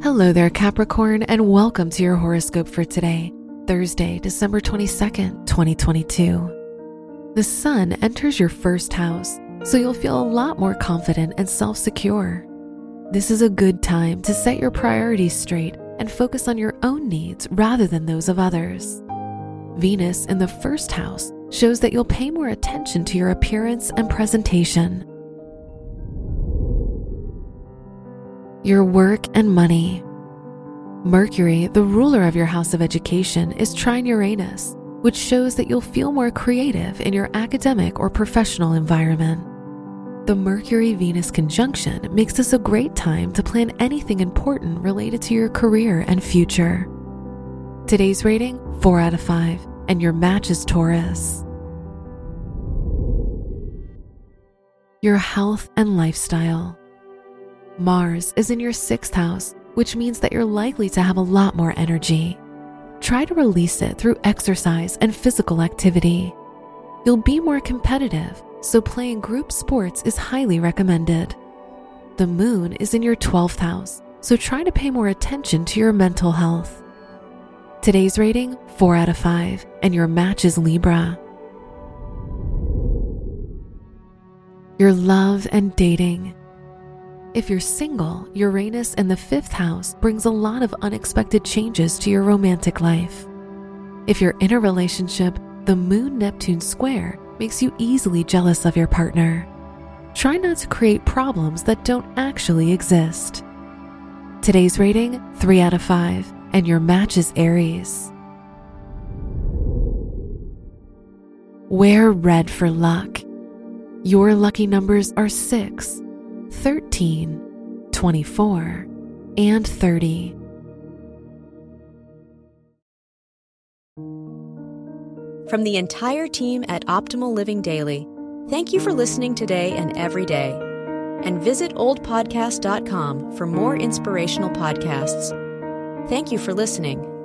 Hello there, Capricorn, and welcome to your horoscope for today, Thursday, December 22nd, 2022. The sun enters your first house, so you'll feel a lot more confident and self secure. This is a good time to set your priorities straight and focus on your own needs rather than those of others. Venus in the first house shows that you'll pay more attention to your appearance and presentation. Your work and money. Mercury, the ruler of your house of education, is trine Uranus, which shows that you'll feel more creative in your academic or professional environment. The Mercury Venus conjunction makes this a great time to plan anything important related to your career and future. Today's rating 4 out of 5, and your match is Taurus. Your health and lifestyle. Mars is in your sixth house, which means that you're likely to have a lot more energy. Try to release it through exercise and physical activity. You'll be more competitive, so playing group sports is highly recommended. The moon is in your 12th house, so try to pay more attention to your mental health. Today's rating 4 out of 5, and your match is Libra. Your love and dating. If you're single, Uranus in the fifth house brings a lot of unexpected changes to your romantic life. If you're in a relationship, the Moon Neptune square makes you easily jealous of your partner. Try not to create problems that don't actually exist. Today's rating 3 out of 5, and your match is Aries. Wear red for luck. Your lucky numbers are 6, 13, 24, and 30. From the entire team at Optimal Living Daily, thank you for listening today and every day. And visit oldpodcast.com for more inspirational podcasts. Thank you for listening.